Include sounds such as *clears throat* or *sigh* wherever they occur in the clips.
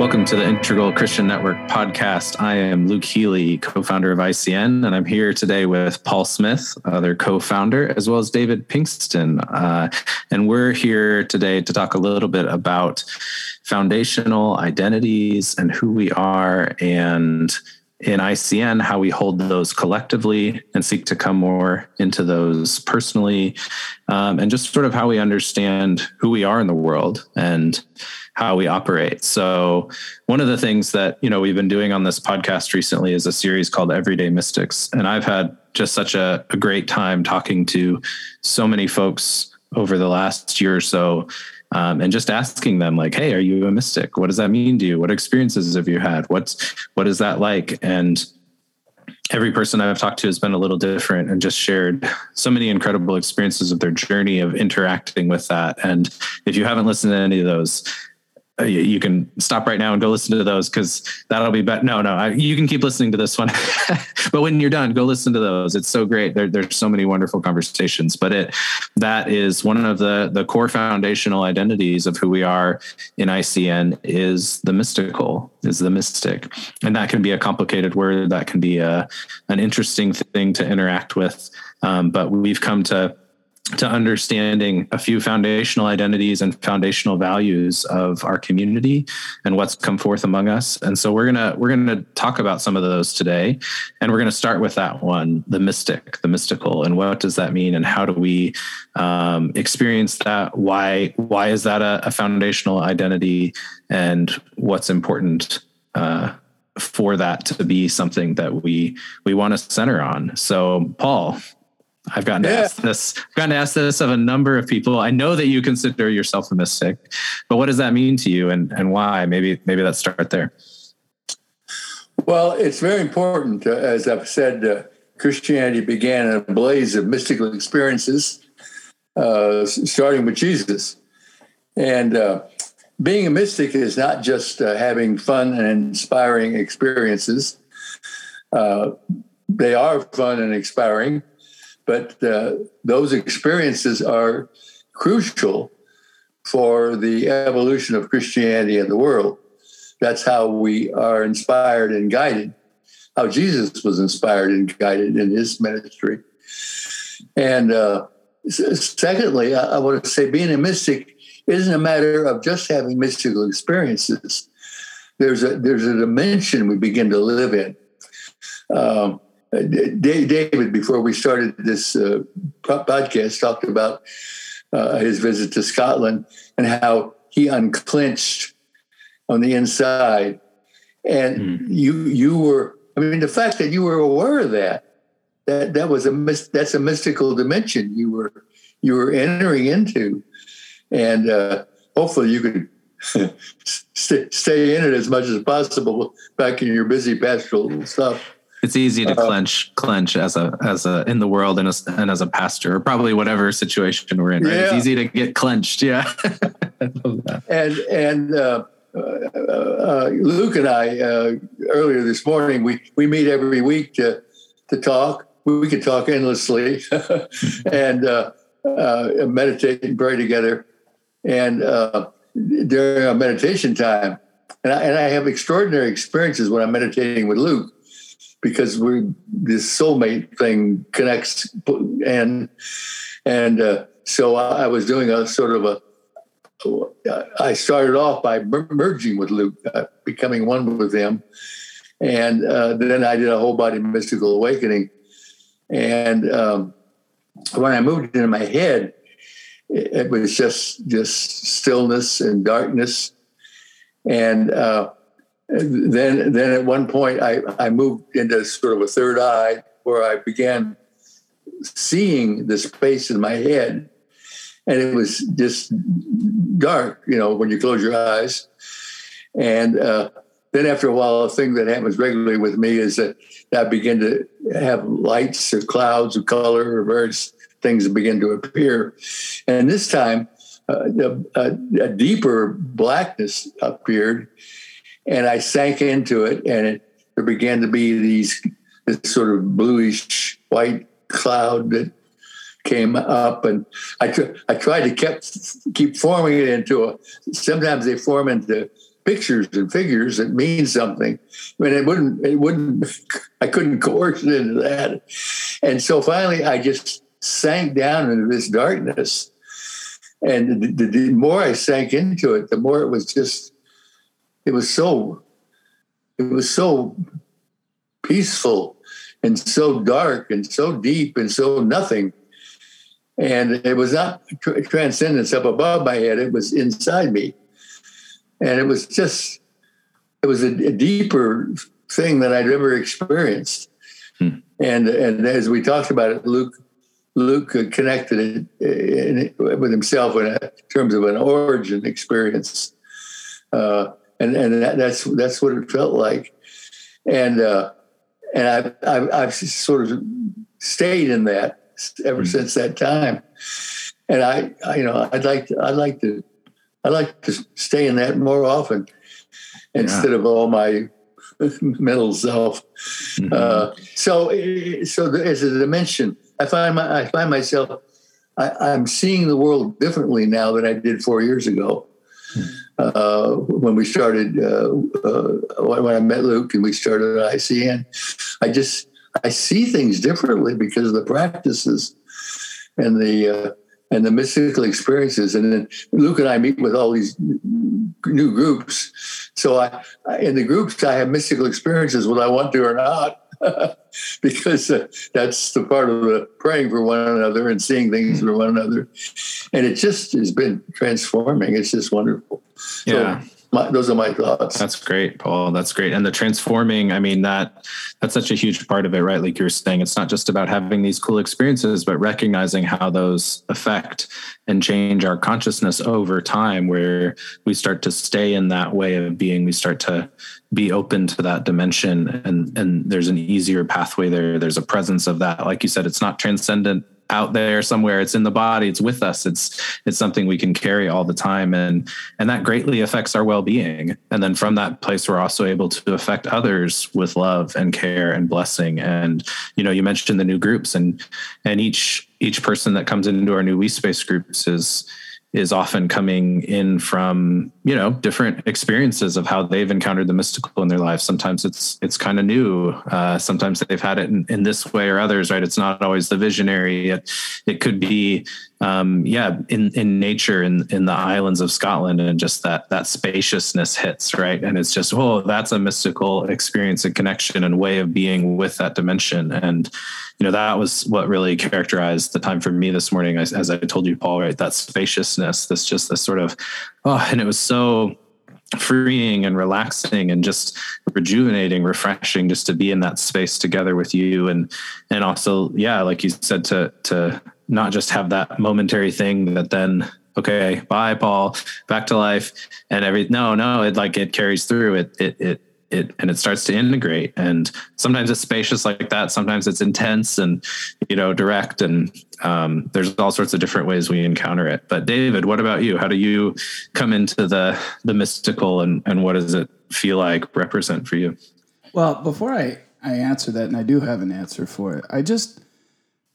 Welcome to the Integral Christian Network podcast. I am Luke Healy, co founder of ICN, and I'm here today with Paul Smith, other co founder, as well as David Pinkston. Uh, and we're here today to talk a little bit about foundational identities and who we are, and in ICN, how we hold those collectively and seek to come more into those personally, um, and just sort of how we understand who we are in the world and how we operate. So one of the things that, you know, we've been doing on this podcast recently is a series called Everyday Mystics. And I've had just such a, a great time talking to so many folks over the last year or so um, and just asking them like hey are you a mystic? What does that mean to you? What experiences have you had? What's what is that like? And every person I've talked to has been a little different and just shared so many incredible experiences of their journey of interacting with that. And if you haven't listened to any of those, you can stop right now and go listen to those because that'll be better. No, no, I, you can keep listening to this one, *laughs* but when you're done, go listen to those. It's so great. There, there's so many wonderful conversations. But it that is one of the the core foundational identities of who we are in ICN is the mystical, is the mystic, and that can be a complicated word. That can be a an interesting thing to interact with. Um, but we've come to to understanding a few foundational identities and foundational values of our community and what's come forth among us. And so we're gonna we're gonna talk about some of those today. And we're gonna start with that one the mystic the mystical. And what does that mean? And how do we um, experience that? Why why is that a, a foundational identity? And what's important uh, for that to be something that we we want to center on? So paul I've gotten to ask this. I've gotten to ask this of a number of people. I know that you consider yourself a mystic, but what does that mean to you, and and why? Maybe maybe let's start there. Well, it's very important. Uh, as I've said, uh, Christianity began in a blaze of mystical experiences, uh, starting with Jesus, and uh, being a mystic is not just uh, having fun and inspiring experiences. Uh, they are fun and inspiring but uh, those experiences are crucial for the evolution of Christianity in the world. That's how we are inspired and guided, how Jesus was inspired and guided in his ministry. And uh, secondly, I, I want to say being a mystic isn't a matter of just having mystical experiences. There's a there's a dimension we begin to live in. Um, David, before we started this uh, podcast, talked about uh, his visit to Scotland and how he unclenched on the inside. And mm. you, you were, I mean, the fact that you were aware of that, that that was a that's a mystical dimension you were you were entering into, and uh, hopefully you could *laughs* stay in it as much as possible back in your busy pastoral stuff. It's easy to uh, clench clench as a as a in the world and as, and as a pastor, or probably whatever situation we're in. Right? Yeah. It's easy to get clenched. Yeah. *laughs* and and uh, uh, uh, Luke and I uh, earlier this morning we we meet every week to to talk. We could talk endlessly *laughs* and uh, meditate and pray together. And during our meditation time, and I, and I have extraordinary experiences when I'm meditating with Luke because we this soulmate thing connects and and uh, so I was doing a sort of a I started off by merging with Luke, uh, becoming one with him, and uh, then I did a whole body mystical awakening. And um, when I moved into my head, it, it, was just just stillness and darkness, and uh, then then at one point I, I moved into sort of a third eye where I began seeing the space in my head. And it was just dark you know when you close your eyes. And uh, then after a while a thing that happens regularly with me is that i begin to have lights or clouds or color or various things begin to appear. And this time uh, a, a, deeper blackness appeared and I sank into it, and it, there began to be these this sort of bluish white cloud that came up, and I tr- I tried to keep keep forming it into a. Sometimes they form into pictures and figures that mean something. I mean, it wouldn't, it wouldn't, *laughs* I couldn't coerce it into that. And so finally, I just sank down into this darkness. And the, the, the more I sank into it, the more it was just, it was so, it was so peaceful and so dark and so deep and so nothing. And it was not transcendence up above my head, it was inside me and it was just it was a, a deeper thing than I'd ever experienced. Hmm. And and as we talked about it, Luke Luke connected it with himself in terms of an origin experience, uh, and and that, that's that's what it felt like, and uh, and I've, I've, I've sort of stayed in that ever hmm. since that time, and I, I you know I'd like to, I'd like to I like to stay in that more often instead yeah. of all my *laughs* mental self. Mm-hmm. Uh, so, so as a dimension, I find my, I find myself, I, am seeing the world differently now than I did four years ago. Hmm. Uh, when we started, uh, uh, when I met Luke and we started ICN, I just I see things differently because of the practices and the uh, and the mystical experiences. And then Luke and I meet with all these new groups. So I, in the groups, I have mystical experiences, whether I want to or not, *laughs* because uh, that's the part of the praying for one another and seeing things for one another. And it just has been transforming. It's just wonderful. Yeah. So, my, those are my thoughts. That's great, Paul. That's great. And the transforming, I mean, that that's such a huge part of it, right? Like you were saying, it's not just about having these cool experiences, but recognizing how those affect and change our consciousness over time, where we start to stay in that way of being, we start to be open to that dimension and and there's an easier pathway there. There's a presence of that. Like you said, it's not transcendent out there somewhere. It's in the body. It's with us. It's it's something we can carry all the time. And and that greatly affects our well-being. And then from that place we're also able to affect others with love and care and blessing. And you know you mentioned the new groups and and each each person that comes into our new we space groups is is often coming in from you know different experiences of how they've encountered the mystical in their life sometimes it's it's kind of new. Uh, sometimes they've had it in, in, this way or others right? It's not always the visionary. It, it could be um, yeah, in in nature in in the islands of Scotland, and just that that spaciousness hits right, and it's just oh, that's a mystical experience and connection and way of being with that dimension, and you know that was what really characterized the time for me this morning, as, as I told you, Paul, right? That spaciousness, this just this sort of oh, and it was so freeing and relaxing and just rejuvenating refreshing just to be in that space together with you. And and also yeah like you said to to not just have that momentary thing that then okay bye paul back to life and every no no it like it carries through. It it it it and it starts to integrate. And sometimes it's spacious like that. Sometimes it's intense and you know direct. And um, there's all sorts of different ways we encounter it. But david what about you? How do you come into the the mystical and and what does it feel like represent for you? Well before i i answer that and i do have an answer for it i just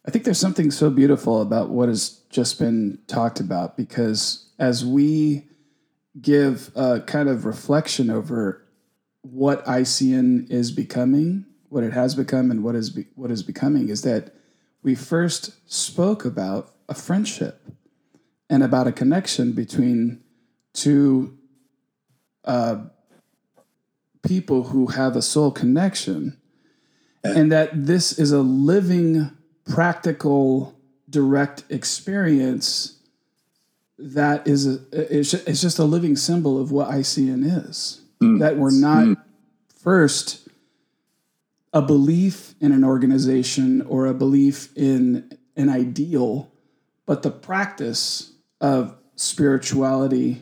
I think there's something so beautiful about what has just been talked about because as we give a kind of reflection over what ICN is becoming, what it has become, and what is be, what is becoming, is that we first spoke about a friendship and about a connection between two uh, people who have a soul connection, and that this is a living practical, direct experience that is a, it's just a living symbol of what ICN is. Mm. That we're not mm. first a belief in an organization or a belief in an ideal, but the practice of spirituality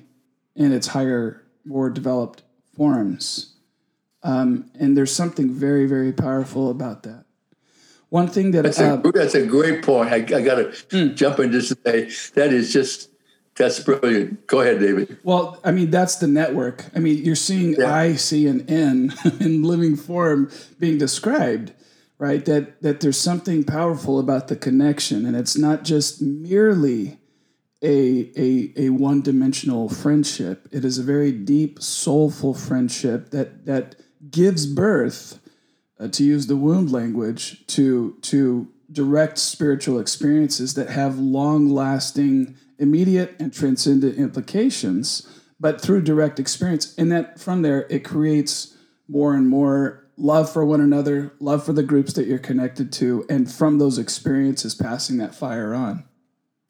in its higher, more developed forms. Um, and there's something very, very powerful about that. One thing that that's, uh, a, that's a great point. I, I got to mm. jump in just to say that is just that's brilliant. Go ahead, David. Well, I mean that's the network. I mean you're seeing yeah. I, C, and N *laughs* in living form being described, right? That that there's something powerful about the connection, and it's not just merely a, a, a one dimensional friendship. It is a very deep, soulful friendship that, that gives birth, uh, to use the womb language, to, to direct spiritual experiences that have long lasting, immediate, and transcendent implications, but through direct experience. And that from there, it creates more and more love for one another, love for the groups that you're connected to, and from those experiences, passing that fire on.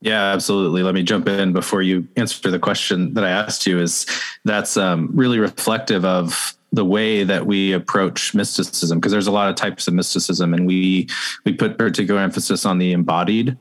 Yeah, absolutely. Let me jump in before you answer the question that I asked you. Is that's um, really reflective of the way that we approach mysticism because there's a lot of types of mysticism, and we we put particular emphasis on the embodied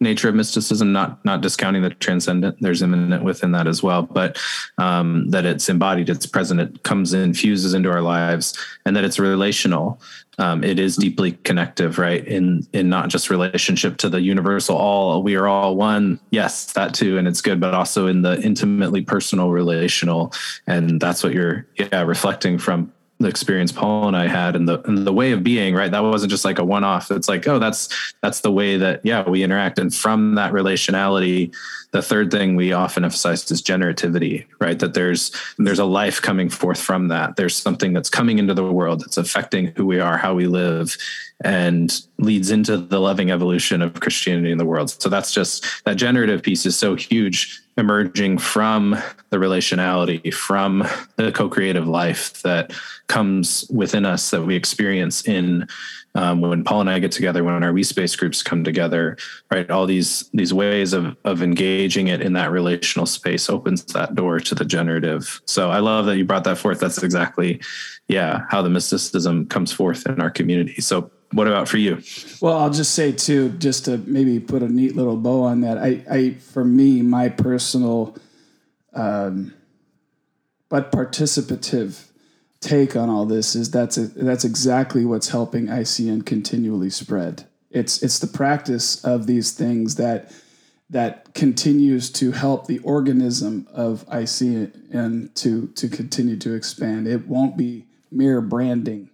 nature of mysticism, not not discounting the transcendent. There's immanent within that as well, but um, that it's embodied, it's present, it comes in, fuses into our lives, and that it's relational. Um, it is deeply connective, right? In in not just relationship to the universal all, we are all one. Yes, that too, and it's good, but also in the intimately personal, relational, and that's what you're yeah reflecting from the experience Paul and I had and the and the way of being, right? That wasn't just like a one off. It's like, oh, that's that's the way that yeah, we interact. And from that relationality, the third thing we often emphasize is generativity, right? That there's there's a life coming forth from that. There's something that's coming into the world that's affecting who we are, how we live, and leads into the loving evolution of Christianity in the world. So that's just that generative piece is so huge emerging from the relationality, from the co-creative life that comes within us that we experience in um, when Paul and I get together, when our We Space groups come together, right? All these these ways of of engaging it in that relational space opens that door to the generative. So I love that you brought that forth. That's exactly, yeah, how the mysticism comes forth in our community. So what about for you? Well, I'll just say too, just to maybe put a neat little bow on that. I, I for me, my personal, um, but participative take on all this is that's a, that's exactly what's helping ICN continually spread. It's it's the practice of these things that that continues to help the organism of ICN to to continue to expand. It won't be mere branding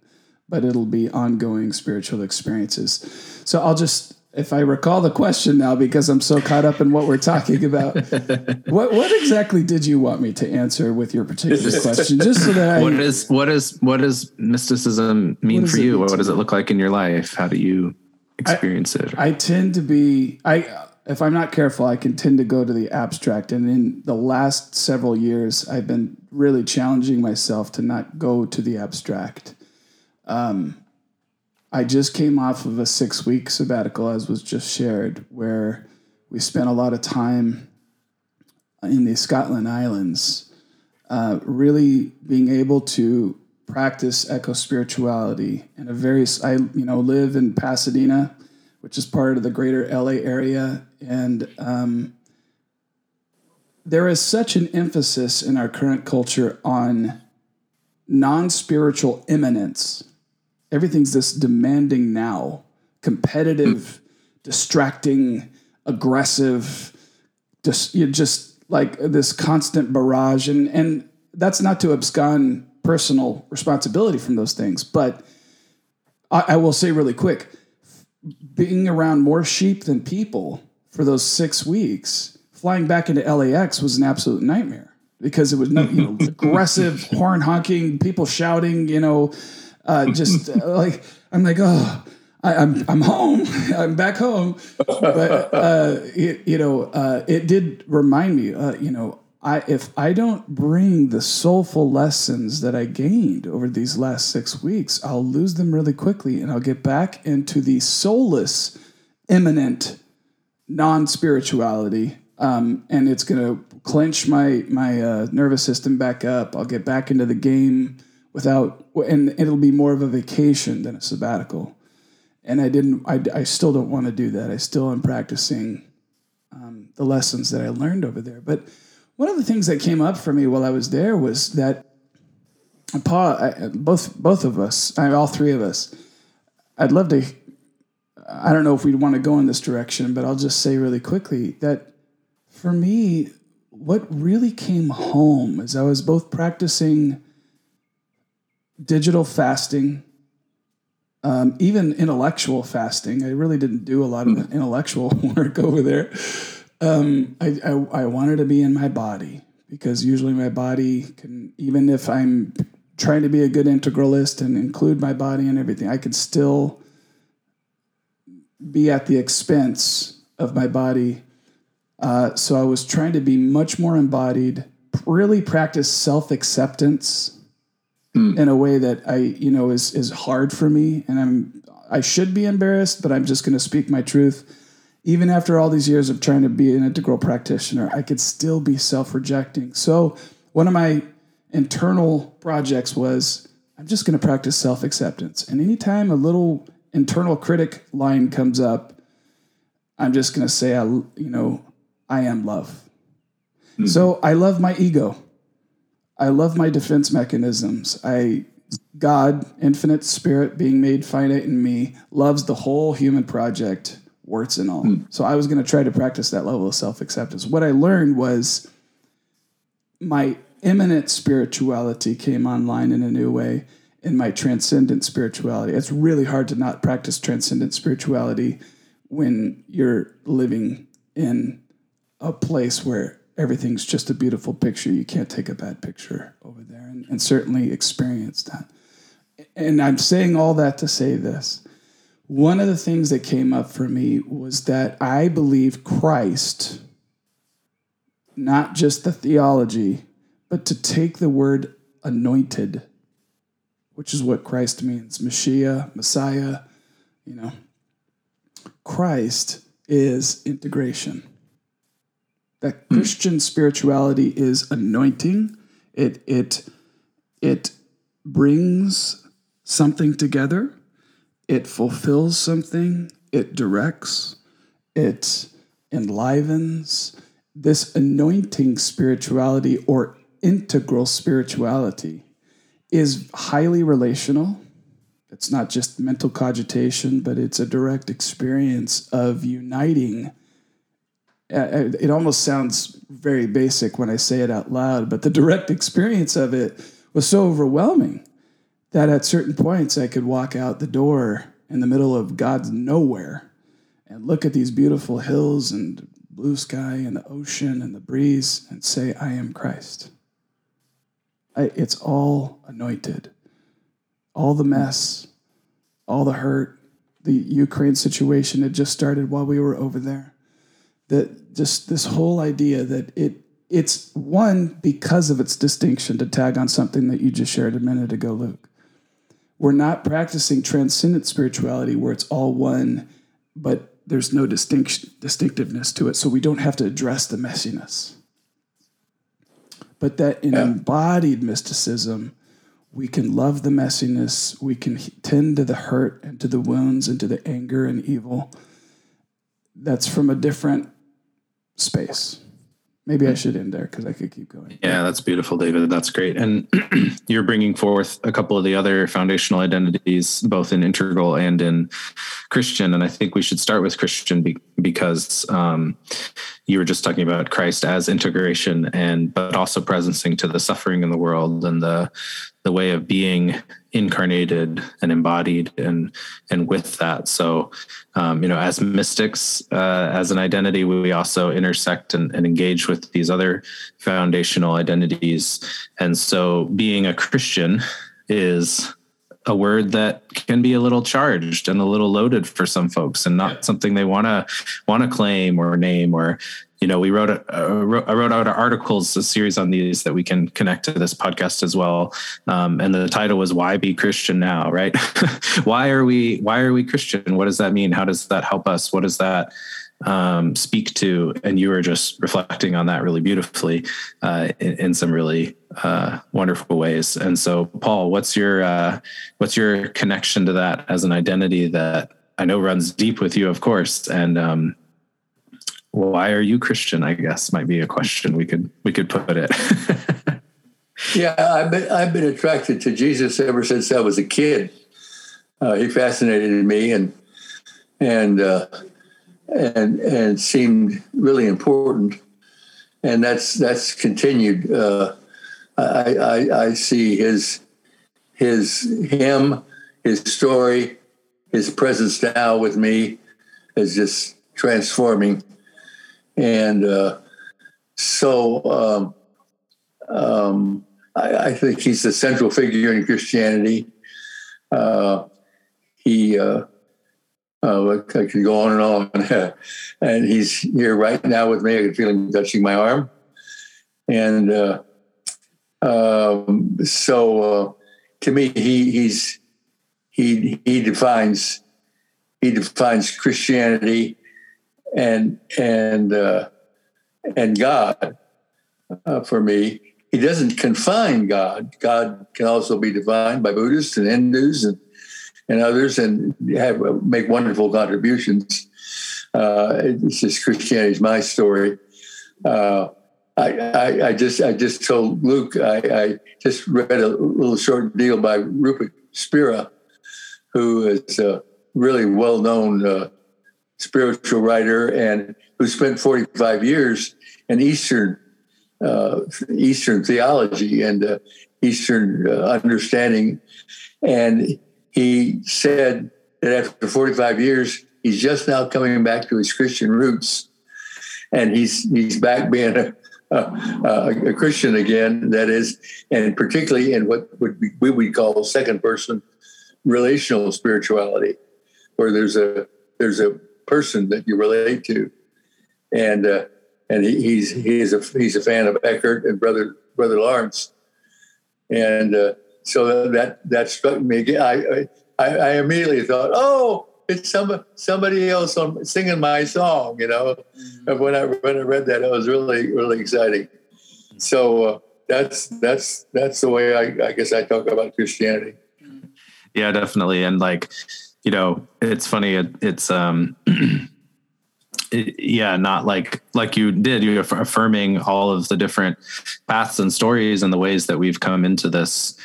but it'll be ongoing spiritual experiences. So I'll just, if I recall the question now, because I'm so caught up in what we're talking about, *laughs* what what exactly did you want me to answer with your particular *laughs* question? Just so that I, what is what is what does mysticism mean for you? What does it look like in your life? How do you experience I, it? I tend to be I if I'm not careful, I can tend to go to the abstract. And in the last several years, I've been really challenging myself to not go to the abstract. Um, I just came off of a six week sabbatical, as was just shared, where we spent a lot of time in the Scotland Islands, uh, really being able to practice eco spirituality in a very. I you know live in Pasadena, which is part of the greater LA area, and um, there is such an emphasis in our current culture on non spiritual immanence everything's this demanding now, competitive, distracting, aggressive, just you just like this constant barrage, and and that's not to abscond personal responsibility from those things, but I, I will say really quick, being around more sheep than people for those six weeks, flying back into LAX was an absolute nightmare because it was you know, *laughs* aggressive horn honking, people shouting, you know, uh, just uh, *laughs* like I'm like, oh, I, am I'm, I'm home, *laughs* I'm back home. But uh, it, you know, uh, it did remind me, uh, you know, I if I don't bring the soulful lessons that I gained over these last six weeks, I'll lose them really quickly, and I'll get back into the soulless, immanent, non spirituality. Um, and it's going to clench my my uh, nervous system back up. I'll get back into the game without, and it'll be more of a vacation than a sabbatical. And I didn't, I, I still don't want to do that. I still am practicing um, the lessons that I learned over there. But one of the things that came up for me while I was there was that Paul, I, both both of us, I, all three of us, I'd love to. I don't know if we'd want to go in this direction, but I'll just say really quickly that for me, what really came home as I was both practicing digital fasting, um, even intellectual fasting. I really didn't do a lot of intellectual *laughs* work over there, Um, I, I, I wanted to be in my body because usually my body can, even if I'm trying to be a good integralist and include my body and everything, I could still be at the expense of my body. Uh, so I was trying to be much more embodied, really practice self acceptance mm. in a way that I, you know, is is hard for me, and I'm I should be embarrassed, but I'm just going to speak my truth. Even after all these years of trying to be an integral practitioner, I could still be self rejecting. So one of my internal projects was I'm just going to practice self acceptance, and anytime a little internal critic line comes up, I'm just going to say, I, you know, I am love. Mm-hmm. So I love my ego. I love my defense mechanisms. I God, infinite spirit being made finite in me, loves the whole human project, warts and all. Mm. So I was going to try to practice that level of self acceptance. What I learned was my immanent spirituality came online in a new way in my transcendent spirituality. It's really hard to not practice transcendent spirituality when you're living in a place where everything's just a beautiful picture. You can't take a bad picture over there, and, and certainly experience that. And I'm saying all that to say this. One of the things that came up for me was that I believe Christ, not just the theology, but to take the word anointed which is what Christ means Mashiach, Messiah, you know. Christ is integration. That. Christian spirituality is anointing. It it it brings something together. It fulfills something. It directs. It enlivens. This anointing spirituality or integral spirituality is highly relational. It's not just mental cogitation, but it's a direct experience of uniting. Uh, uh, it almost sounds very basic when I say it out loud, but the direct experience of it was so overwhelming that at certain points I could walk out the door in the middle of God's nowhere and look at these beautiful hills and blue sky and the ocean and the breeze and say, I am Christ. I, it's all anointed. All the mess, all the hurt, the Ukraine situation had just started while we were over there. That just this whole idea that it it's one because of its distinction to tag on something that you just shared a minute ago, Luke. We're not practicing transcendent spirituality where it's all one, but there's no distinction distinctiveness to it, so we don't have to address the messiness but that in embodied mysticism, we can love the messiness, we can tend to the hurt and to the wounds and to the anger and evil. That's from a different space. Maybe I should end there because I could keep going. Yeah, that's beautiful, David. That's great. And *clears throat* you're bringing forth a couple of the other foundational identities, both in integral and in Christian. And I think we should start with Christian be- because um, you were just talking about Christ as integration and but also presencing to the suffering in the world and the the way of being incarnated and embodied and and with that. So um, you know as mystics uh, as an identity we also intersect and, and engage with these other foundational identities. And so being a christian is a word that can be a little charged and a little loaded for some folks and not something they want to want to claim or name or you know we wrote a, uh, wrote, I wrote out articles a series on these that we can connect to this podcast as well. Um, and the title was why be Christian now right? *laughs* Why are we why are we Christian? What does that mean? How does that help us? What does that um, speak to, and you were just reflecting on that really beautifully uh, in, in, some really uh, wonderful ways. And so, Paul, what's your uh, what's your connection to that as an identity that I know runs deep with you, of course, and um, why are you Christian? I guess might be a question we could we could put it. *laughs* yeah, I've been I've been attracted to Jesus ever since I was a kid. Uh, he fascinated me, and and uh, and and seemed really important, and that's that's continued. Uh, I, I, I see his his him his story his presence now with me is just transforming and uh, so um, um, I, I, think he's the central figure in Christianity. Uh, he, uh, uh, I could go on and on, *laughs* and he's here right now with me. I can feel him touching my arm, and uh, um, so uh, to me, he he's he he defines he defines Christianity and and uh, and God uh, for me. He doesn't confine God. God can also be defined by Buddhists and Hindus and and others, and have make wonderful contributions. Uh, it's just Christianity is my story. Uh, I, I, I, just I just told Luke I, I, just read a little short deal by Rupert Spira, who is a really well known uh, spiritual writer and who spent 45 years in Eastern uh, Eastern theology and uh, Eastern uh, understanding. And he said that after 45 years, he's just now coming back to his Christian roots. And he's, he's back being a, a, a Christian again, that is, and particularly in what would be, we would call second person relational spirituality, where there's a there's a person that you relate to, and uh, and he, he's he's a he's a fan of Eckhart and brother brother Lawrence, and uh, so that that struck me again. I, I I immediately thought, oh, it's some somebody else on, singing my song, you know. Mm-hmm. And when I when I read that, it was really really exciting. So uh, that's that's that's the way I, I guess I talk about Christianity. Yeah, definitely, and like you know, it's funny. It, it's um, *clears throat* yeah, not like like you did. You're affirming all of the different paths and stories and the ways that we've come into this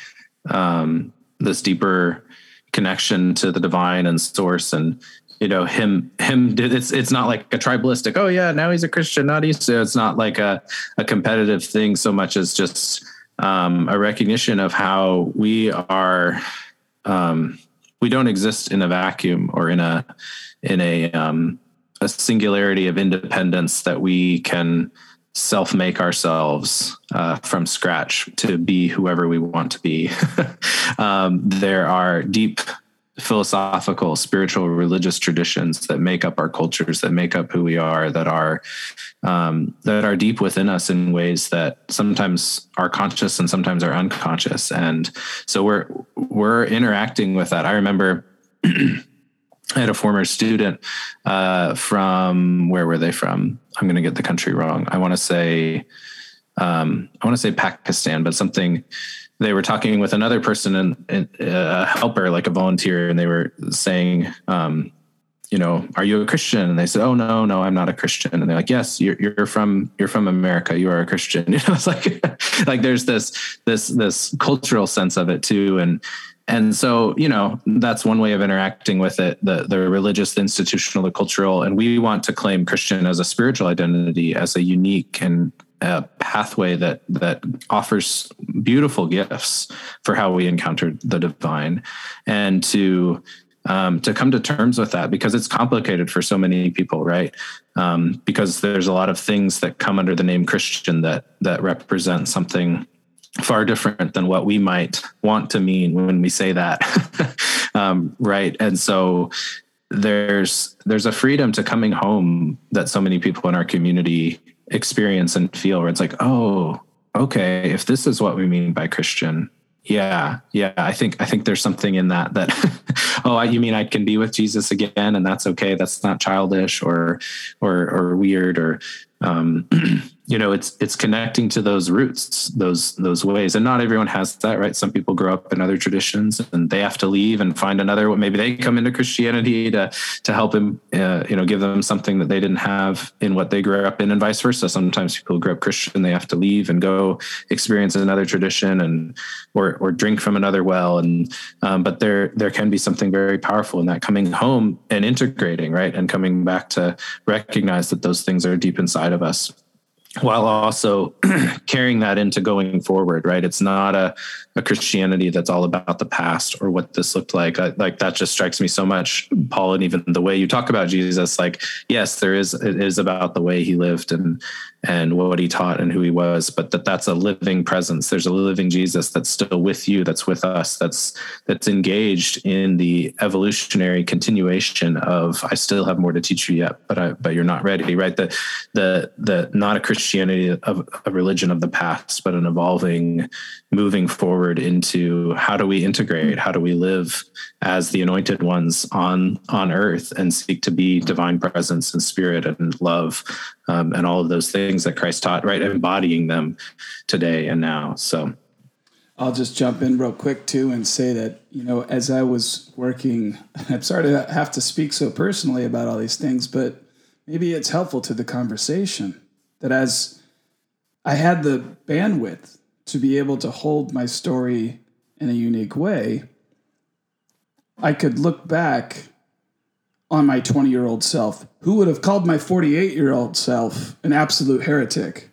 um, this deeper connection to the divine and source and you know him him it's it's not like a tribalistic oh yeah now he's a christian not he's it's not like a, a competitive thing so much as just um, a recognition of how we are um, we don't exist in a vacuum or in a in a um, a singularity of independence that we can self make ourselves uh, from scratch to be whoever we want to be. *laughs* um, there are deep philosophical, spiritual, religious traditions that make up our cultures, that make up who we are, that are um, that are deep within us in ways that sometimes are conscious and sometimes are unconscious. And so we're we're interacting with that. I remember. *clears throat* I had a former student uh, from where were they from? I'm going to get the country wrong. I want to say um, I want to say Pakistan, but something they were talking with another person and, a helper, like a volunteer, and they were saying, um, you know, are you a Christian? And they said, oh no, no, I'm not a Christian. And they're like, yes, you're, you're from you're from America. You are a Christian. *laughs* You know, it's like *laughs* like there's this this this cultural sense of it too, and and so you know that's one way of interacting with it the the religious the institutional the cultural. And we want to claim christian as a spiritual identity as a unique and a pathway that that offers beautiful gifts for how we encounter the divine. And to um, to come to terms with that because it's complicated for so many people right? Um, because there's a lot of things that come under the name christian that that represent something far different than what we might want to mean when we say that. *laughs* Um, right? And so there's there's a freedom to coming home that so many people in our community experience and feel where it's like oh okay if this is what we mean by christian yeah yeah i think i think there's something in that that *laughs* oh you mean i can be with jesus again and that's okay that's not childish or or or weird or um *clears throat* you know it's it's connecting to those roots those those ways. And not everyone has that right? Some people grow up in other traditions and they have to leave and find another maybe they come into christianity to to help them uh, you know give them something that they didn't have in what they grew up in and vice versa. Sometimes people grow up christian they have to leave and go experience another tradition and or or drink from another well. And um, but there there can be something very powerful in that coming home and integrating right? And coming back to recognize that those things are deep inside of us while also *clears throat* carrying that into going forward right? It's not a, a christianity that's all about the past or what this looked like. I, like that just strikes me so much paul and even the way you talk about jesus like yes there is it is about the way he lived and and what he taught and who he was but that that's a living presence. There's a living jesus that's still with you that's with us that's that's engaged in the evolutionary continuation of i still have more to teach you yet but i but you're not ready right? The the the not a christianity of a religion of the past but an evolving moving forward into how do we integrate how do we live as the anointed ones on on earth and seek to be divine presence and spirit and love um, and all of those things that Christ taught, right? Embodying them today and now. So I'll just jump in real quick too and say that, you know, as I was working, *laughs* I'm sorry to have to speak so personally about all these things, but maybe it's helpful to the conversation that as I had the bandwidth to be able to hold my story in a unique way, I could look back on my 20 year old self, who would have called my 48 year old self an absolute heretic,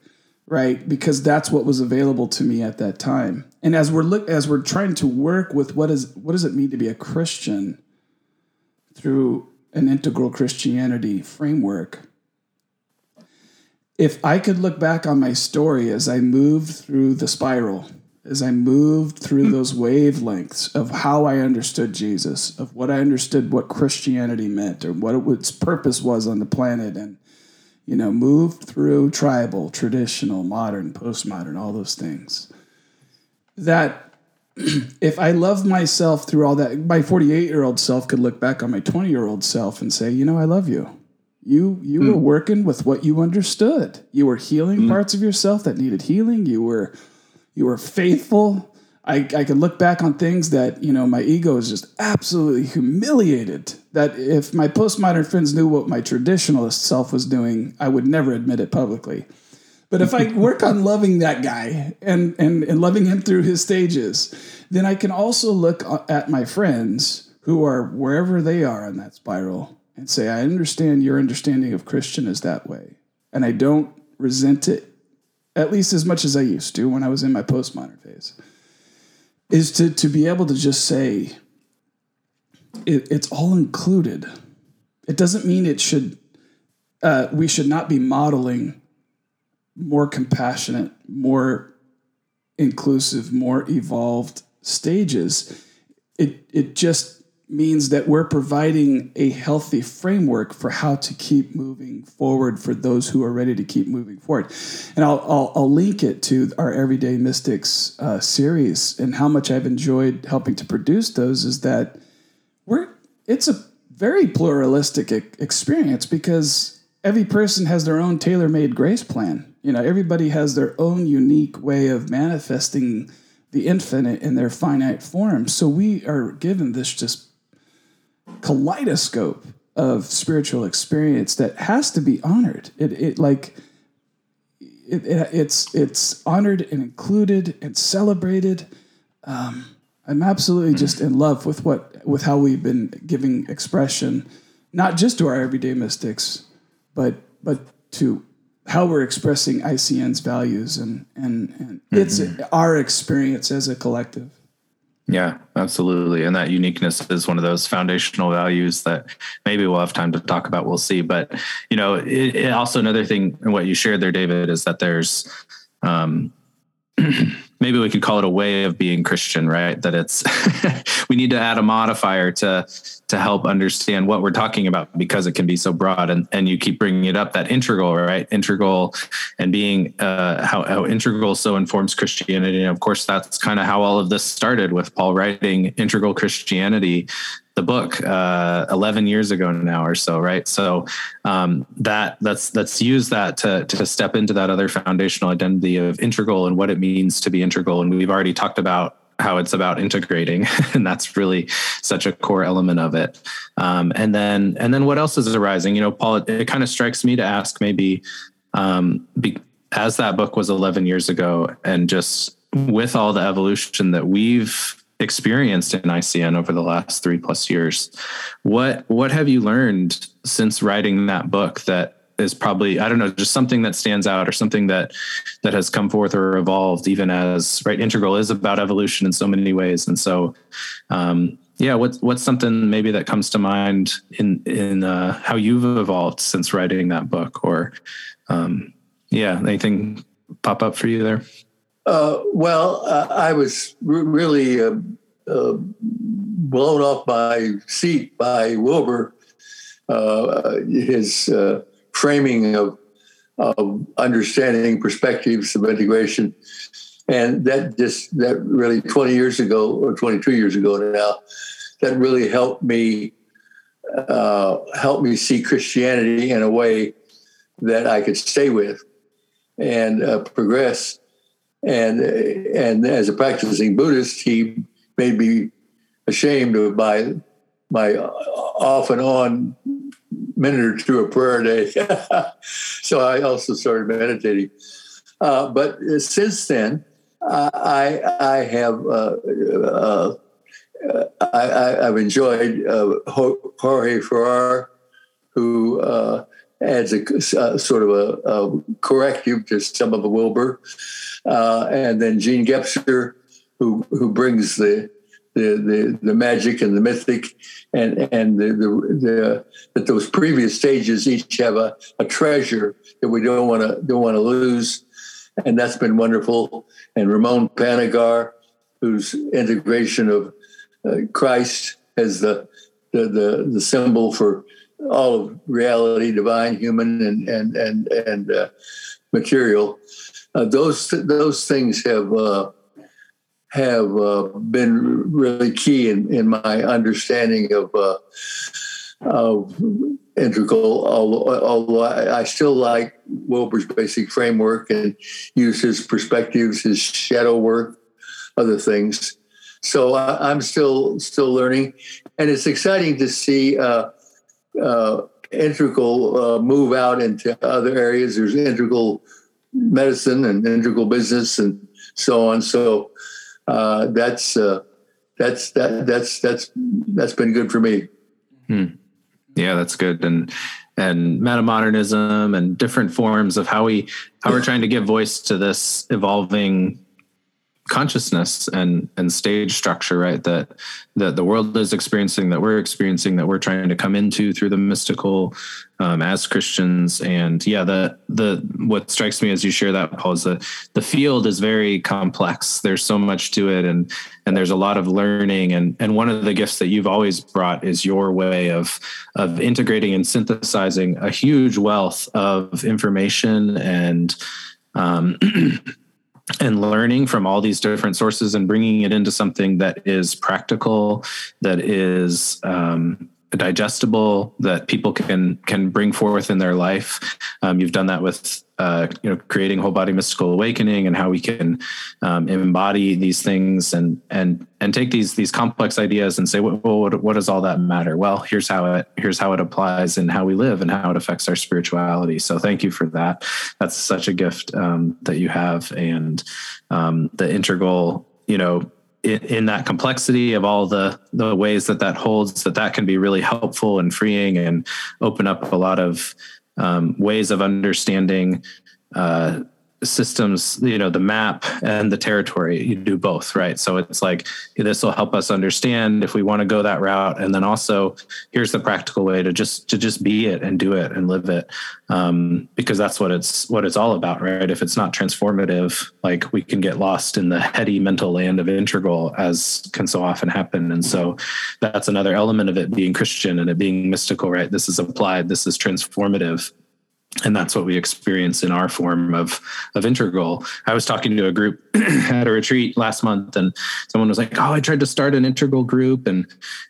right? Because that's what was available to me at that time. And as we're look as we're trying to work with what is what does it mean to be a Christian through an integral Christianity framework, if I could look back on my story as I moved through the spiral as I moved through those wavelengths of how I understood Jesus, of what I understood what Christianity meant or what its purpose was on the planet, and you know, moved through tribal, traditional, modern, postmodern, all those things. That *clears throat* if I love myself through all that, my 48 year old self could look back on my 20 year old self and say, you know, I love you. You you mm. were working with what you understood. You were healing mm. parts of yourself that needed healing. You were you were faithful. I, I can look back on things that, you know, my ego is just absolutely humiliated. That if my postmodern friends knew what my traditionalist self was doing, I would never admit it publicly. But if I *laughs* work on loving that guy and, and, and loving him through his stages, then I can also look at my friends who are wherever they are in that spiral and say, I understand your understanding of Christian is that way. And I don't resent it at least as much as I used to when I was in my postmodern phase, is to, to be able to just say it, it's all included. It doesn't mean it should, uh, we should not be modeling more compassionate, more inclusive, more evolved stages. It, it just means that we're providing a healthy framework for how to keep moving forward for those who are ready to keep moving forward. And I'll, I'll, I'll link it to our Everyday Mystics uh, series and how much I've enjoyed helping to produce those is that we're it's a very pluralistic experience because every person has their own tailor-made grace plan. You know, everybody has their own unique way of manifesting the infinite in their finite form. So we are given this just kaleidoscope of spiritual experience that has to be honored. It, it like it, it, it's it's honored and included and celebrated. Um, I'm absolutely hmm. just in love with what with how we've been giving expression, not just to our everyday mystics, but but to how we're expressing ICN's values and and, and mm-hmm. it's our experience as a collective. Yeah, absolutely. And that uniqueness is one of those foundational values that maybe we'll have time to talk about. We'll see. But, you know, it, it also another thing in what you shared there, David, is that there's, um, *clears throat* maybe we could call it a way of being Christian, right? That it's *laughs* we need to add a modifier to to help understand what we're talking about because it can be so broad. And and you keep bringing it up that integral, right? Integral and being uh, how how integral so informs Christianity. And of course, that's kind of how all of this started with Paul writing Integral Christianity the book uh, 11 years ago now or so right? So um, that let's let's use that to to step into that other foundational identity of integral and what it means to be integral. And we've already talked about how it's about integrating *laughs* and that's really such a core element of it. Um, and then and then what else is arising? You know paul it, it kind of strikes me to ask maybe um, be, as that book was 11 years ago and just with all the evolution that we've experienced in ICN over the last three plus years. What what have you learned since writing that book that is probably I don't know just something that stands out or something that that has come forth or evolved even as right integral is about evolution in so many ways and so um, yeah what's what's something maybe that comes to mind in in uh, how you've evolved since writing that book or um, yeah anything pop up for you there uh, well uh, I was re- really uh, uh, blown off my seat by Wilber uh, his framing of, of understanding perspectives of integration. And that just, that really 20 years ago or 22 years ago now, that really helped me, uh, helped me see Christianity in a way that I could stay with and uh, progress. And, and as a practicing Buddhist, he made me ashamed of my, my off and on minute or two of prayer a day. *laughs* so I also started meditating. Uh, but since then, I I have uh, uh, I, have enjoyed uh, Jorge Ferrer, who uh, adds a, uh, sort of a, a, corrective to some of the Wilber, and then Jean Gebser, who who brings the the, the, the magic and the mythic and and the, the, that those previous stages each have a, a treasure that we don't want to don't want to lose. And that's been wonderful. And Ramon Panikkar whose integration of uh, Christ as the, the the the symbol for all of reality divine human and and and and uh, material uh, those those things have uh, have uh, been really key in, in my understanding of uh, of integral. Although, although I, I, still like Wilber's basic framework and use his perspectives, his shadow work, other things. So I, am still still learning, and it's exciting to see. Uh, uh, integral uh, move out into other areas. There's integral medicine and integral business and so on. So uh, that's uh, that's that that's that's that's been good for me. Hmm. Yeah, that's good. And and metamodernism and different forms of how we how we're trying to give voice to this evolving consciousness and and stage structure right that that the world is experiencing that we're experiencing that we're trying to come into through the mystical um, as christians. And yeah the the what strikes me as you share that paul is that the field is very complex. There's so much to it and and there's a lot of learning. And and one of the gifts that you've always brought is your way of of integrating and synthesizing a huge wealth of information and um, *clears throat* and learning from all these different sources and bringing it into something that is practical, that is um, digestible, that people can can bring forth in their life. Um, you've done that with uh, you know creating whole body mystical awakening and how we can um, embody these things and and and take these these complex ideas and say well what, what does all that matter? Well here's how it here's how it applies and how we live and how it affects our spirituality. So thank you for that. That's such a gift um, that you have and um, the integral you know in, in, that complexity of all the the ways that that holds that that can be really helpful and freeing and open up a lot of um, ways of understanding uh, systems you know the map and the territory you do both right? So it's like this will help us understand if we want to go that route. And then also here's the practical way to just to just be it and do it and live it. Um, because that's what it's what it's all about right? If it's not transformative like we can get lost in the heady mental land of integral as can so often happen. And so that's another element of it being christian and it being mystical right? This is applied. This is transformative and that's what we experience in our form of of integral. I was talking to a group *clears throat* at a retreat last month and someone was like oh i tried to start an integral group and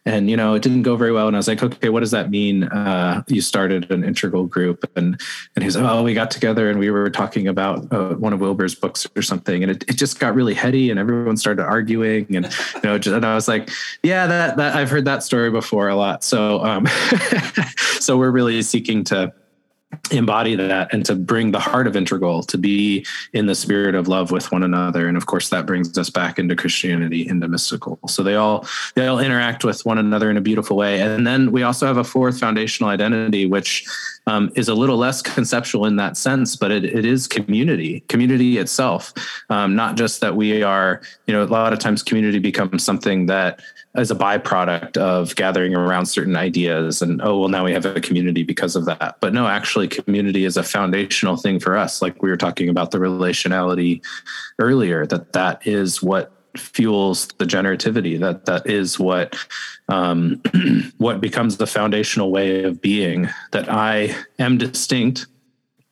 and you know it didn't go very well. And i was like okay what does that mean uh, you started an integral group? And and he was like oh we got together and we were talking about uh, one of wilber's books or something and it, it just got really heady and everyone started arguing and you know just, and i was like yeah that that i've heard that story before a lot. So um *laughs* so we're really seeking to embody that and to bring the heart of integral to be in the spirit of love with one another. And of course that brings us back into christianity into mystical. So they all they all interact with one another in a beautiful way. And then we also have a fourth foundational identity which um, is a little less conceptual in that sense, but it, it is community, community itself. Um, not just that we are, you know, a lot of times community becomes something that as a byproduct of gathering around certain ideas and oh well now we have a community because of that. But no actually community is a foundational thing for us. Like we were talking about the relationality earlier that that is what fuels the generativity that that is what um, *clears throat* what becomes the foundational way of being that i am distinct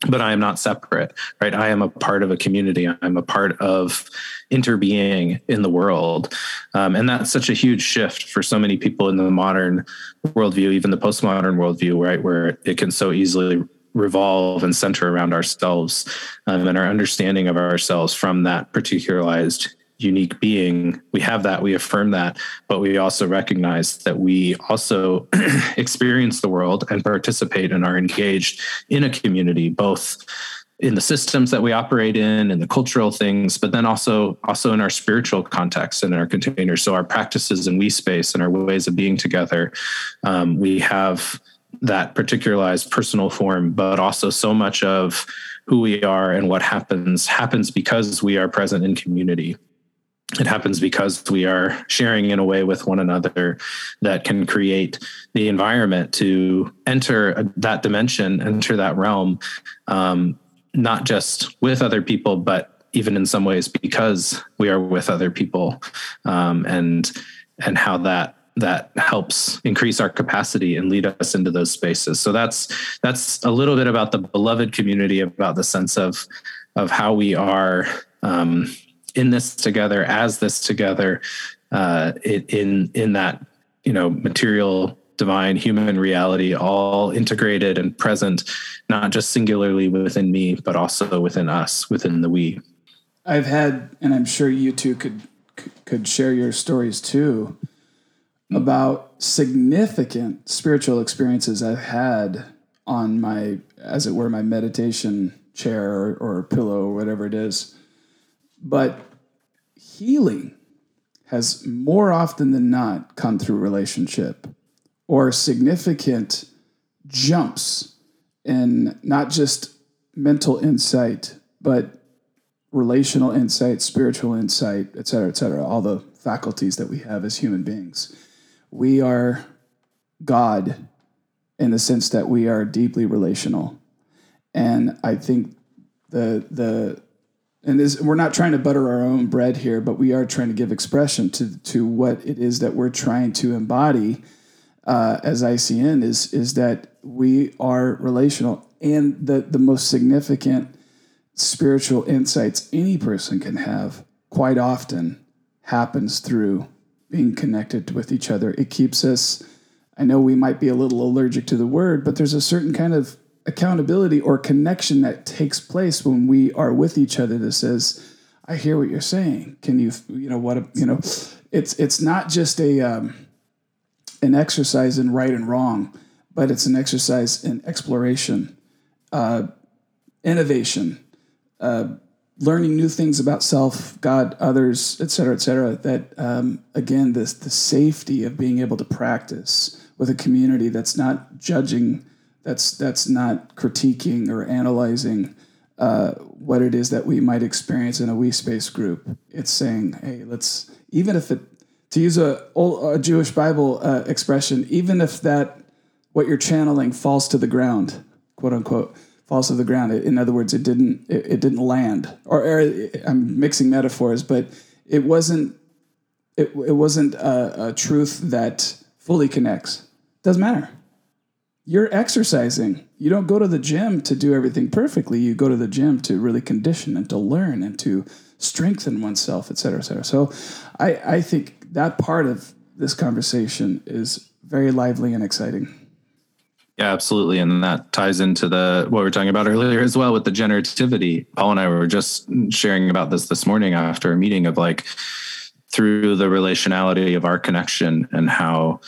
but I am not separate, right? I am a part of a community. I'm a part of interbeing in the world. Um, and that's such a huge shift for so many people in the modern worldview, even the postmodern worldview, right? Where it can so easily revolve and center around ourselves um, and our understanding of ourselves from that particularized unique being. We have that we affirm that but we also recognize that we also *clears throat* experience the world and participate and are engaged in a community both in the systems that we operate in and the cultural things but then also also in our spiritual context and in our containers. So our practices and we space and our ways of being together um, we have that particularized personal form but also so much of who we are and what happens happens because we are present in community it happens because we are sharing in a way with one another that can create the environment to enter that dimension, enter that realm, um, not just with other people, but even in some ways because we are with other people, um, and and how that that helps increase our capacity and lead us into those spaces. So that's that's a little bit about the beloved community, about the sense of of how we are. Um, in this together as this together uh, in in that you know material divine human reality all integrated and present not just singularly within me but also within us within the we. I've had and i'm sure you two could could share your stories too about significant spiritual experiences i've had on my as it were my meditation chair or, or pillow or whatever it is but healing has more often than not come through relationship or significant jumps in not just mental insight, but relational insight, spiritual insight, et cetera, et cetera, all the faculties that we have as human beings. We are God in the sense that we are deeply relational. And I think the the and this, we're not trying to butter our own bread here, but we are trying to give expression to to what it is that we're trying to embody uh, as ICN is is that we are relational, and the the most significant spiritual insights any person can have quite often happens through being connected with each other. It keeps us. I know we might be a little allergic to the word, but there's a certain kind of accountability or connection that takes place when we are with each other that says, I hear what you're saying. Can you, you know, what, you know, it's, it's not just a, um, an exercise in right and wrong, but it's an exercise in exploration, uh, innovation, uh, learning new things about self, God, others, et cetera, et cetera. That um, again, this the safety of being able to practice with a community that's not judging that's that's not critiquing or analyzing uh, what it is that we might experience in a we space group. It's saying, hey, let's even if it to use a, a Jewish Bible uh, expression, even if that what you're channeling falls to the ground, quote unquote, falls to the ground. In other words, it didn't it, it didn't land. Or, or, I'm mixing metaphors, but it wasn't it, it wasn't a, a truth that fully connects. Doesn't matter you're exercising. You don't go to the gym to do everything perfectly. You go to the gym to really condition and to learn and to strengthen oneself, et cetera, et cetera. So I, I think that part of this conversation is very lively and exciting. Yeah, absolutely. And that ties into the what we were talking about earlier as well with the generativity. Paul and I were just sharing about this this morning after a meeting of like through the relationality of our connection and how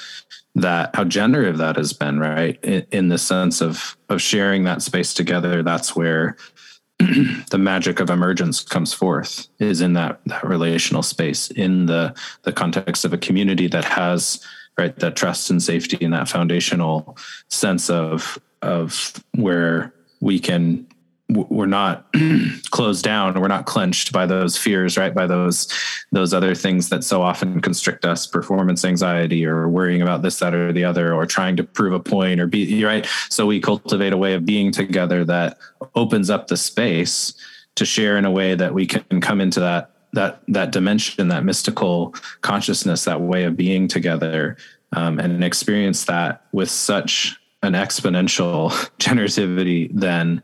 that how generative that has been right? In, in the sense of of sharing that space together that's where *clears throat* the magic of emergence comes forth is in that that relational space in the the context of a community that has right that trust and safety and that foundational sense of of where we can we're not *clears throat* closed down we're not clenched by those fears right? By those those other things that so often constrict us performance anxiety or worrying about this that or the other or trying to prove a point or be right? So we cultivate a way of being together that opens up the space to share in a way that we can come into that that that dimension that mystical consciousness that way of being together um, and experience that with such an exponential *laughs* generativity than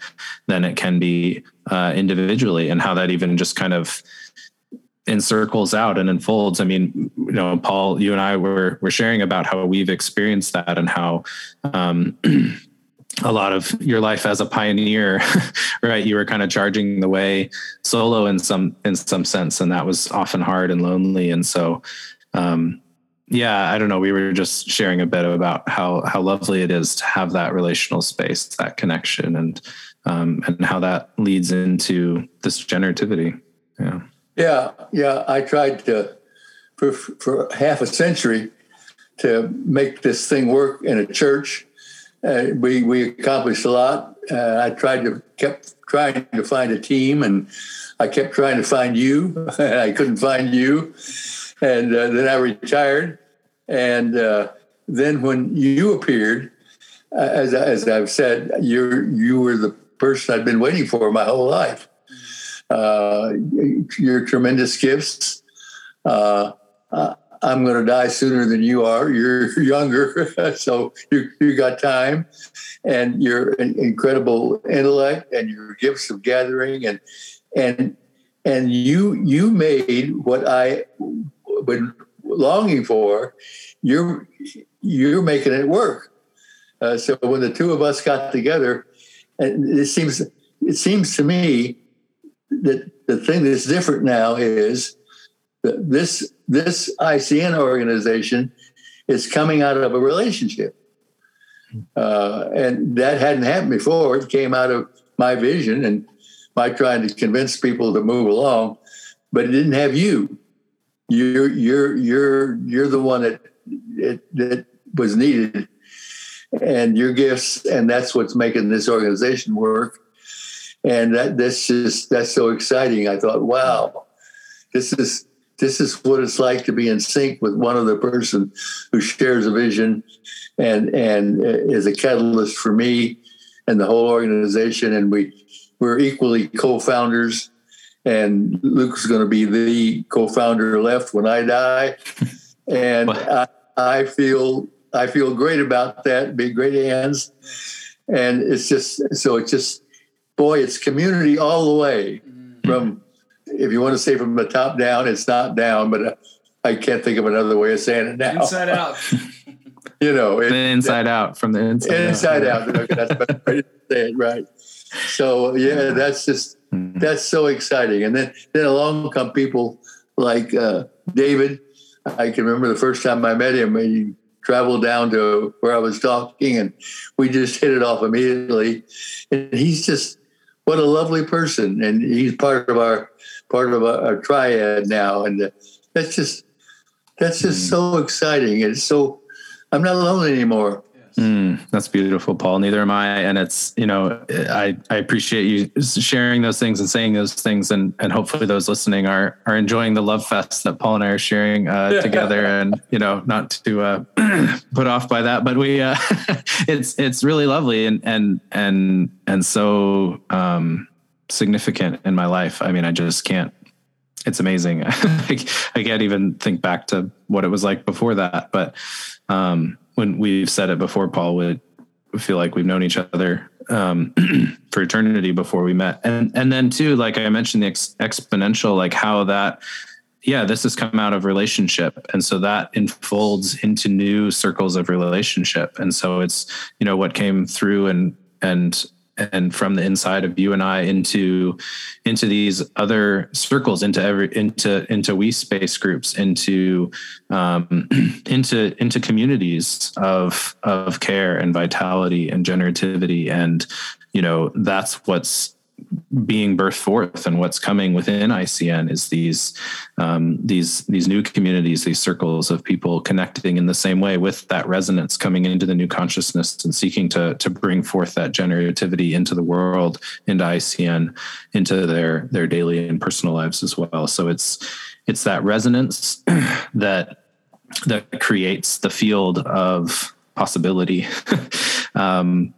than it can be uh, individually, and how that even just kind of encircles out and unfolds. I mean, you know, Paul, you and I were were sharing about how we've experienced that and how. Um, *clears throat* a lot of your life as a pioneer *laughs* right you were kind of charging the way solo in some in some sense and that was often hard and lonely and so um, yeah, I don't know. We were just sharing a bit about how how lovely it is to have that relational space, that connection, and um, and how that leads into this generativity. Yeah, yeah, yeah. I tried to for for half a century to make this thing work in a church. Uh, we we accomplished a lot. Uh, I tried to kept trying to find a team, and I kept trying to find you. *laughs* I couldn't find you, and uh, then I retired and uh, then when you appeared, uh, as, as I've said, you you were the person I've been waiting for my whole life. Uh, your tremendous gifts. Uh, I'm going to die sooner than you are. You're *laughs* younger, *laughs* so you, you got time, and your incredible intellect and your gifts of gathering and and and you you made what I been longing for, you're you're making it work. Uh, so when the two of us got together, and it seems it seems to me that the thing that's different now is that this this ICN organization is coming out of a relationship, uh, and that hadn't happened before. It came out of my vision and my trying to convince people to move along, but it didn't have you you're you're you're you're the one that it, that was needed. And your gifts and that's what's making this organization work. And that this is that's so exciting. I thought wow this is this is what it's like to be in sync with one other person who shares a vision and and is a catalyst for me and the whole organization. And we we're equally co-founders and Luke's going to be the co-founder left when I die, *laughs* and I, I, feel I feel great about that. Be great hands, and it's just so it's just boy, it's community all the way mm-hmm. from if you want to say from the top down, it's not down, but I can't think of another way of saying it now. Inside out. *laughs* *laughs* you know, it, the inside out from the inside. Inside out. out. Okay, that's better way to say it, right? So yeah, that's just Mm-hmm. That's so exciting. And then, then along come people like uh, David. I can remember the first time I met him. He traveled down to where I was talking, and we just hit it off immediately. And he's just what a lovely person, and he's part of our part of our, our triad now. And uh, that's just that's just mm. so exciting. It's so I'm not alone anymore. Mm, that's beautiful, Paul. Neither am I, and it's you know I I appreciate you sharing those things and saying those things, and and hopefully those listening are are enjoying the love fest that Paul and I are sharing uh, together, and you know not to uh, *clears throat* put off by that, but we uh, *laughs* it's it's really lovely and and and and so um, significant in my life. I mean, I just can't. It's amazing. *laughs* I can't even think back to what it was like before that, but. Um, when we've said it before, Paul would feel like we've known each other um, *clears throat* for eternity before we met, and and then too, like I mentioned, the ex- exponential, like how that, yeah, this has come out of relationship, and so that unfolds into new circles of relationship, and so it's you know what came through and and and from the inside of you and I into into these other circles, into every into into we space groups, into um, *clears throat* into into communities of of care and vitality and generativity, and you know that's what's being birthed forth and what's coming within ICN is these um, these these new communities, these circles of people connecting in the same way with that resonance coming into the new consciousness and seeking to to bring forth that generativity into the world, into ICN, into their their daily and personal lives as well. So it's it's that resonance *clears throat* that that creates the field of possibility. *laughs* um,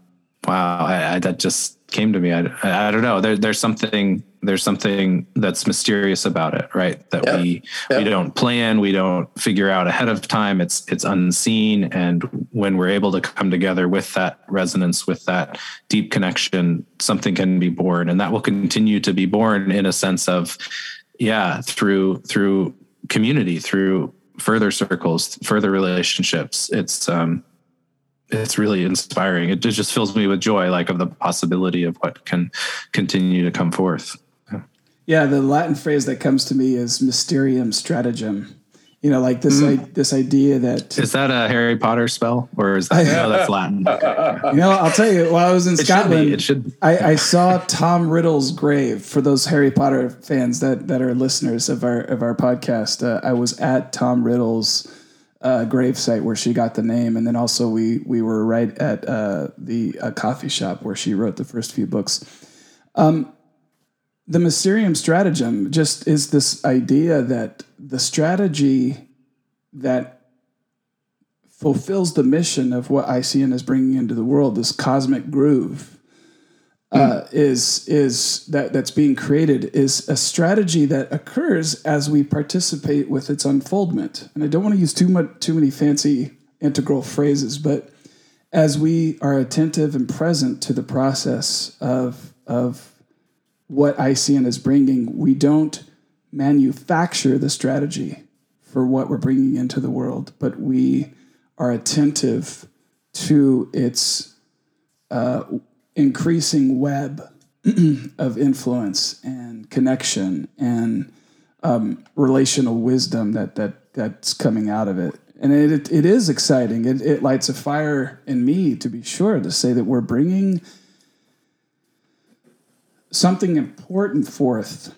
wow, I, I, that just came to me. I, I don't know. There, there's something there's something that's mysterious about it, right? That yeah. we yeah. we don't plan, we don't figure out ahead of time. It's it's unseen, and when we're able to come together with that resonance, with that deep connection, something can be born, and that will continue to be born in a sense of, yeah, through through community, through further circles, further relationships. It's um, it's really inspiring. It just fills me with joy, like of the possibility of what can continue to come forth. Yeah, the Latin phrase that comes to me is mysterium stratagem. You know, like this mm. I, this idea that is that a Harry Potter spell or is that no? That's Latin. *laughs* you know, I'll tell you. While I was in it Scotland, should it should. I, I saw Tom Riddle's grave. For those Harry Potter fans that that are listeners of our of our podcast, uh, I was at Tom Riddle's uh, gravesite where she got the name, and then also we we were right at uh, the coffee shop where she wrote the first few books. Um, the Mysterium stratagem just is this idea that the strategy that fulfills the mission of what ICN is bringing into the world, this cosmic groove, uh, is is that that's being created is a strategy that occurs as we participate with its unfoldment. And I don't want to use too much too many fancy integral phrases, but as we are attentive and present to the process of of what ICN is bringing, we don't manufacture the strategy for what we're bringing into the world, but we are attentive to its uh, increasing web *clears throat* of influence and connection and um, relational wisdom that that that's coming out of it. And it, it, it is exciting. It, it lights a fire in me, to be sure, to say that we're bringing something important forth.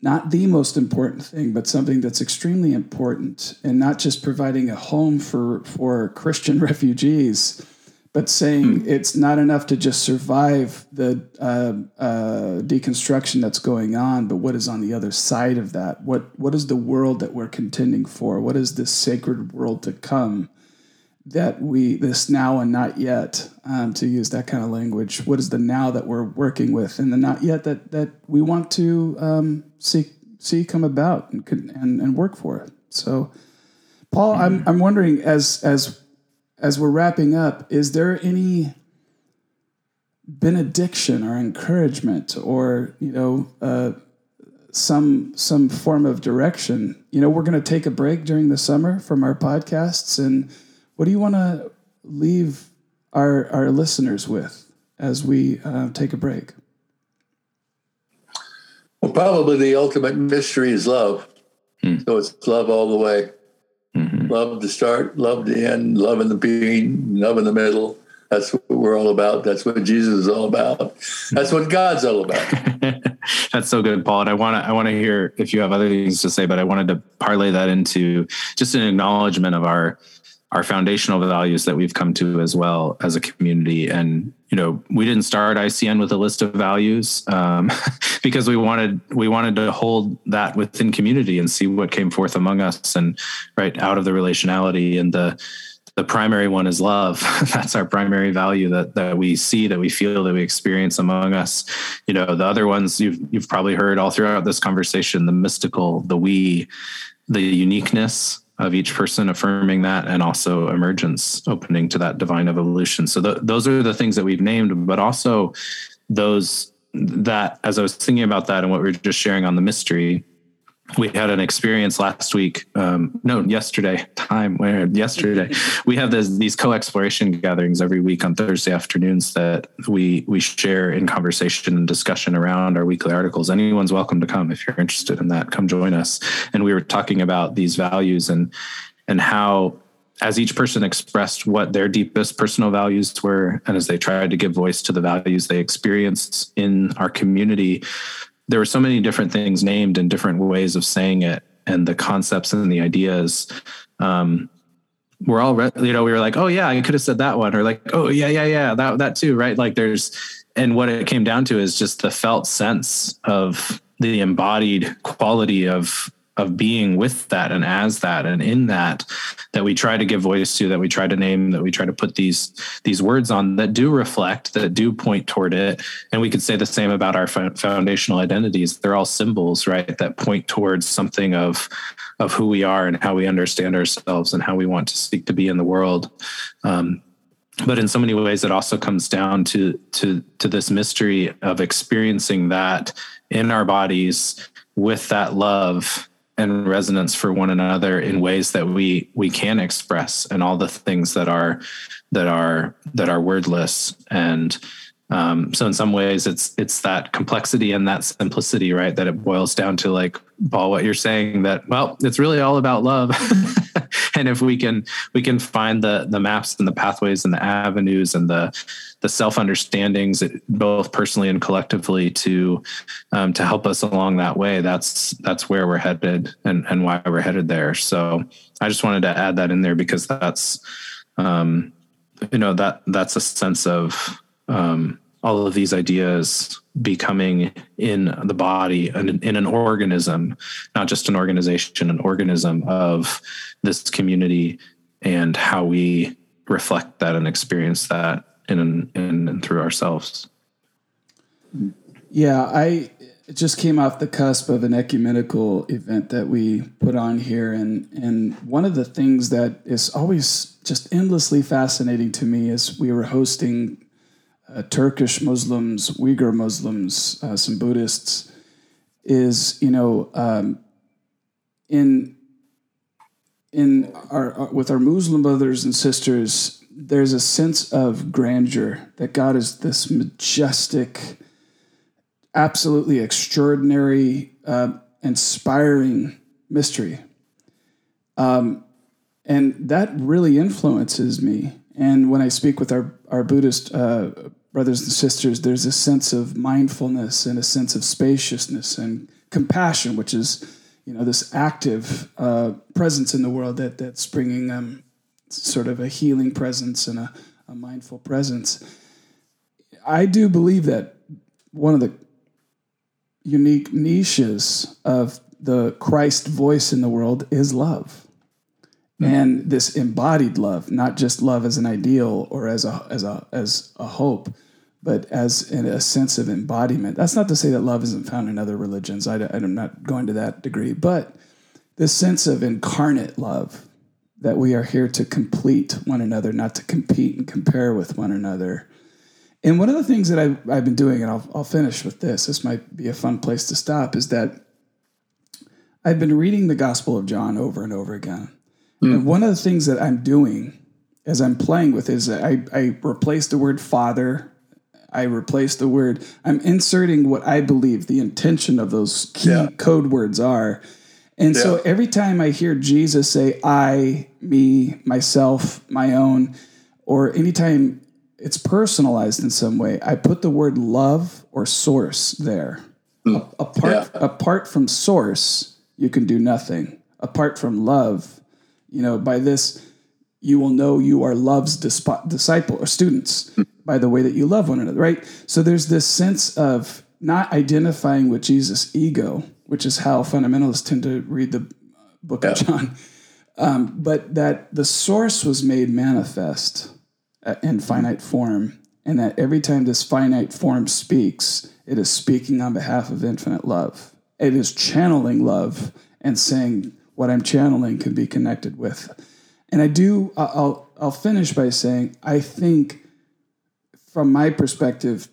Not the most important thing, but something that's extremely important, and not just providing a home for, for Christian *laughs* refugees, but saying mm. it's not enough to just survive the uh, uh, deconstruction that's going on, but what is on the other side of that? What what is the world that we're contending for? What is this sacred world to come? That we this now and not yet, um, to use that kind of language. What is the now that we're working with, and the not yet that that we want to um, see see come about and and, and work for it. So, Paul. I'm I'm wondering as as as we're wrapping up, is there any benediction or encouragement or you know uh, some some form of direction? You know, we're going to take a break during the summer from our podcasts, and what do you want to leave our our listeners with as we uh, take a break? Well, probably the ultimate mystery is love. Hmm. So it's love all the way. Love to start, love to end, love in the beginning, love in the middle. That's what we're all about. That's what Jesus is all about. That's what God's all about. *laughs* That's so good, Paul. And I want to I want to hear if you have other things to say, but I wanted to parlay that into just an acknowledgement of our our foundational values that we've come to as well as a community. And you know, we didn't start ICN with a list of values um, *laughs* because we wanted we wanted to hold that within community and see what came forth among us, and right out of the relationality and the the primary one is love. *laughs* That's our primary value that that we see, that we feel, that we experience among us. You know, the other ones you've you've probably heard all throughout this conversation: the mystical, the we, the uniqueness, of each person affirming that and also emergence opening to that divine evolution. So th- those are the things that we've named but also those that as i was thinking about that and what we are just sharing on the mystery we had an experience last week um, no yesterday time where yesterday. *laughs* We have this, these co-exploration gatherings every week on thursday afternoons that we we share in conversation and discussion around our weekly articles. Anyone's welcome to come if you're interested in that. Come join us. And we were talking about these values and and how as each person expressed what their deepest personal values were and as they tried to give voice to the values they experienced in our community there were so many different things named and different ways of saying it and the concepts and the ideas um, we're all you know we were like oh yeah i could have said that one or like oh yeah yeah yeah that that too right? Like there's and what it came down to is just the felt sense of the embodied quality of of being with that and as that and in that that we try to give voice to that we try to name that we try to put these these words on that do reflect that do point toward it. And we could say the same about our foundational identities. They're all symbols right that point towards something of of who we are and how we understand ourselves and how we want to seek to be in the world. Um, but in so many ways it also comes down to to to this mystery of experiencing that in our bodies with that love and resonance for one another in ways that we we can express and all the things that are that are that are wordless. And um, so in some ways it's it's that complexity and that simplicity right that it boils down to like paul what you're saying that well it's really all about love. *laughs* And if we can we can find the the maps and the pathways and the avenues and the the self understandings both personally and collectively to um, to help us along that way that's that's where we're headed and and why we're headed there. So i just wanted to add that in there because that's um, you know that that's a sense of um, all of these ideas becoming in the body and in an organism, not just an organization, an organism of this community and how we reflect that and experience that in in and through ourselves. Yeah, I just came off the cusp of an ecumenical event that we put on here and and one of the things that is always just endlessly fascinating to me is we were hosting uh, Turkish Muslims, Uyghur Muslims, uh, some Buddhists, is you know um, in in our, our, with our Muslim brothers and sisters, there's a sense of grandeur that God is this majestic, absolutely extraordinary, uh, inspiring mystery. Um, and that really influences me. And when I speak with our, our Buddhist uh, brothers and sisters, there's a sense of mindfulness and a sense of spaciousness and compassion, which is, you know, this active uh, presence in the world that that's bringing um, sort of a healing presence and a, a mindful presence. I do believe that one of the unique niches of the Christ voice in the world is love. And this embodied love, not just love as an ideal or as a as a as a hope, but as a sense of embodiment. That's not to say that love isn't found in other religions. I, am not going to that degree, but this sense of incarnate love that we are here to complete one another, not to compete and compare with one another. And one of the things that I've, I've been doing, and I'll, I'll finish with this, this might be a fun place to stop, is that I've been reading the Gospel of John over and over again. Mm. One of the things that I'm doing as I'm playing with is I, I replace the word father I replace the word. I'm inserting what I believe the intention of those key yeah. code words are. And yeah. so every time I hear Jesus say I, me, myself, my own, or anytime it's personalized in some way, I put the word love or source there. Mm. apart yeah. apart from source, you can do nothing. Apart from love, you know, by this you will know you are love's disciple or students *laughs* by the way that you love one another, right? So there's this sense of not identifying with Jesus' ego, which is how fundamentalists tend to read the book yeah. of John, um, but that the source was made manifest uh, in finite form, and that every time this finite form speaks, it is speaking on behalf of infinite love. It is channeling love and saying what I'm channeling can be connected with and I do. I'll I'll finish by saying I think, from my perspective,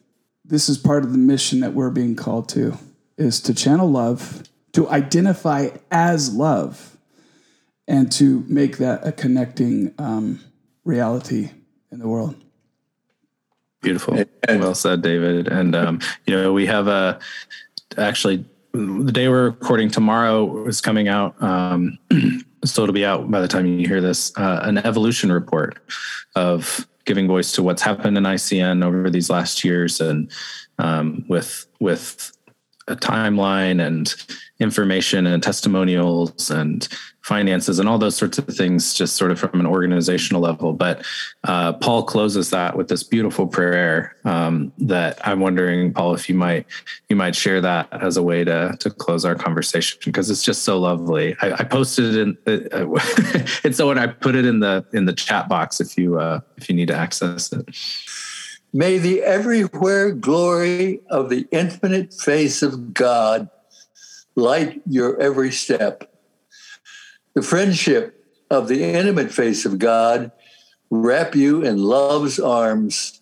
this is part of the mission that we're being called to is to channel love to identify as love and to make that a connecting um, reality in the world. Beautiful. Well said, David. And, um, you know, we have a actually the day we're recording tomorrow is coming out. Um, *clears throat* so it'll be out by the time you hear this, uh, an evolution report of giving voice to what's happened in ICN over these last years and um, with, with a timeline and information and testimonials and finances and all those sorts of things, just sort of from an organizational level. But uh, Paul closes that with this beautiful prayer um, that I'm wondering, Paul, if you might you might share that as a way to to close our conversation because it's just so lovely. I, I posted it in, uh, *laughs* and so when I put it in the in the chat box if you uh, if you need to access it. May the everywhere glory of the infinite face of God light your every step. The friendship of the intimate face of God wrap you in love's arms,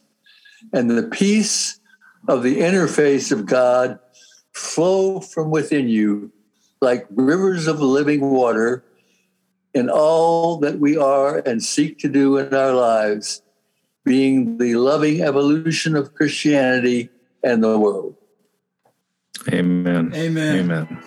and the peace of the inner face of God flow from within you like rivers of living water in all that we are and seek to do in our lives, being the loving evolution of Christianity and the world. Amen. Amen. Amen.